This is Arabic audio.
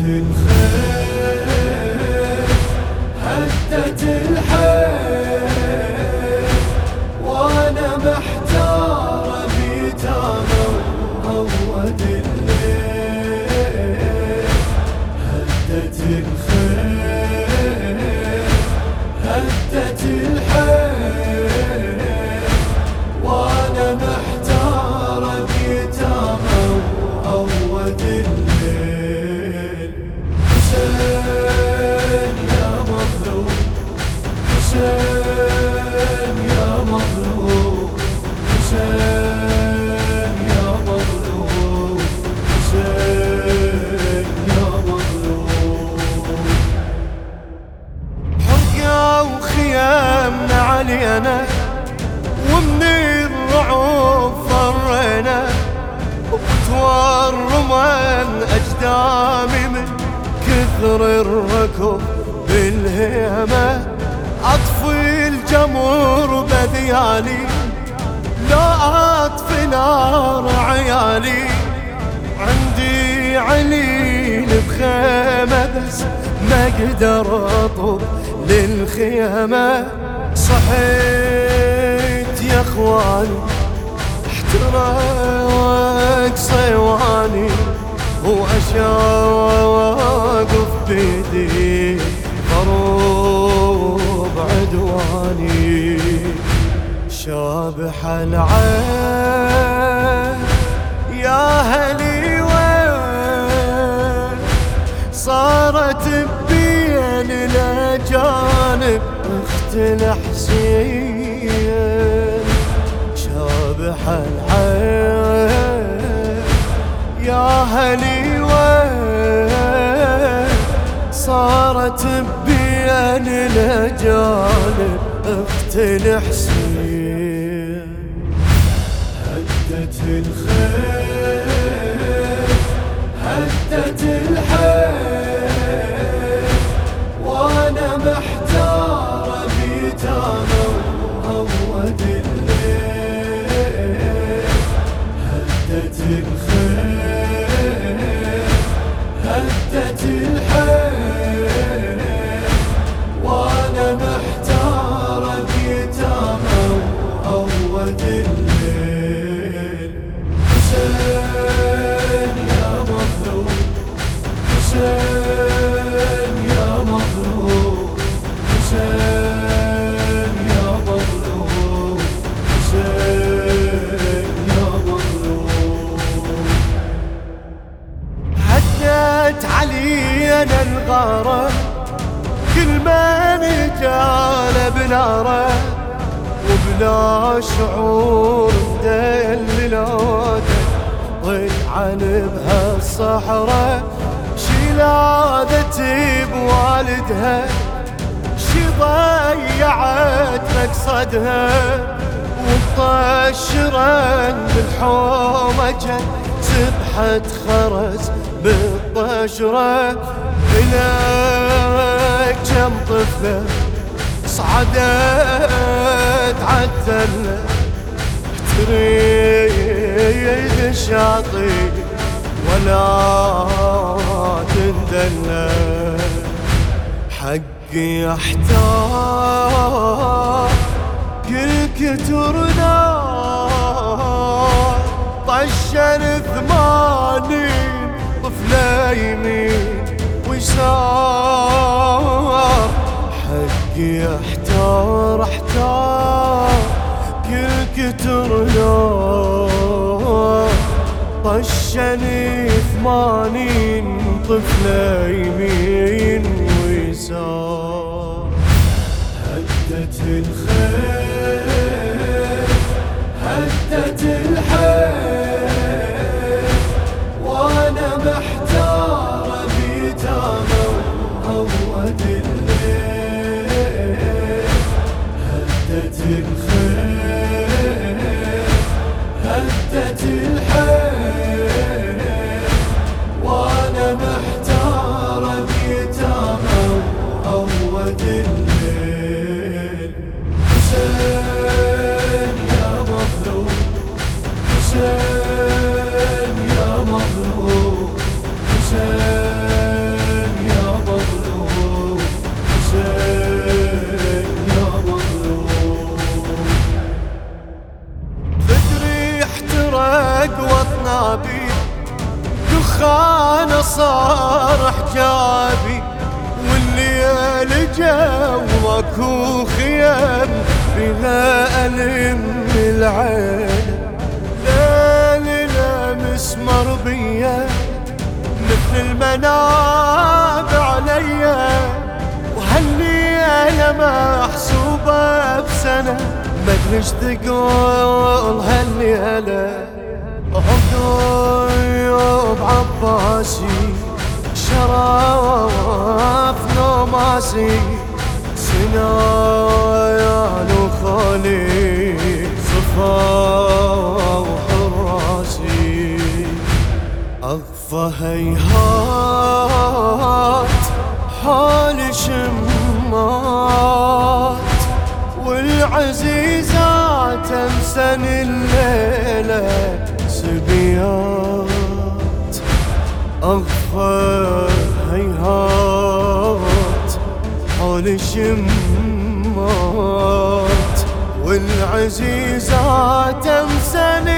هدت أجدامي من كثر الركض بالهيمة. أطفي الجمر بذيالي لا أطفي نار عيالي عندي عليل بخيمة بس ما أقدر اطب للخيمة. صحيت يا إخواني احترق صيواني. واشاقف بيدي ضروب عدواني شابح العين يا هلي وين صارت بين الاجانب اخت الحسين شابح العين. يا هلي وين؟ صارت بين الأجانب اخت الحسين هدت الخير هدت الحيل كل ما نجال بناره وبلا شعور دللاته ضيق عن بهالصحراء شيلادتي بوالدها شي ضيعت مقصدها. وطشرا بالحومة سبحت خرز بالطشرة إليك كم طفلة صعدت عالتلة تريد الشاطئ ولا تندلى حقي أحتار كل كتر نار طشن ثمانين طفلة يمين ويسار حقي احتار احتار. كل كتر نار طشني ثمانين طفلة يمين ويسار. هدت الخير هدت الحيل وأنا محتار بيتامه وهود هدت دخان صار حجابي والليل جو ماكو خيم بها ألم العين. ليلنا مسمر بيا مثل المناب عليا. وهالليلة محسوبة بسنة ما أدري إيش تقول هالليلة. عقوب عباسي. شرف نوماسي سنان وخالي صفا وحراسي أغفى هيهات حال شمات. والعزيزات امسن الليلة سبيات أغفى والشمات والعزيزات امسن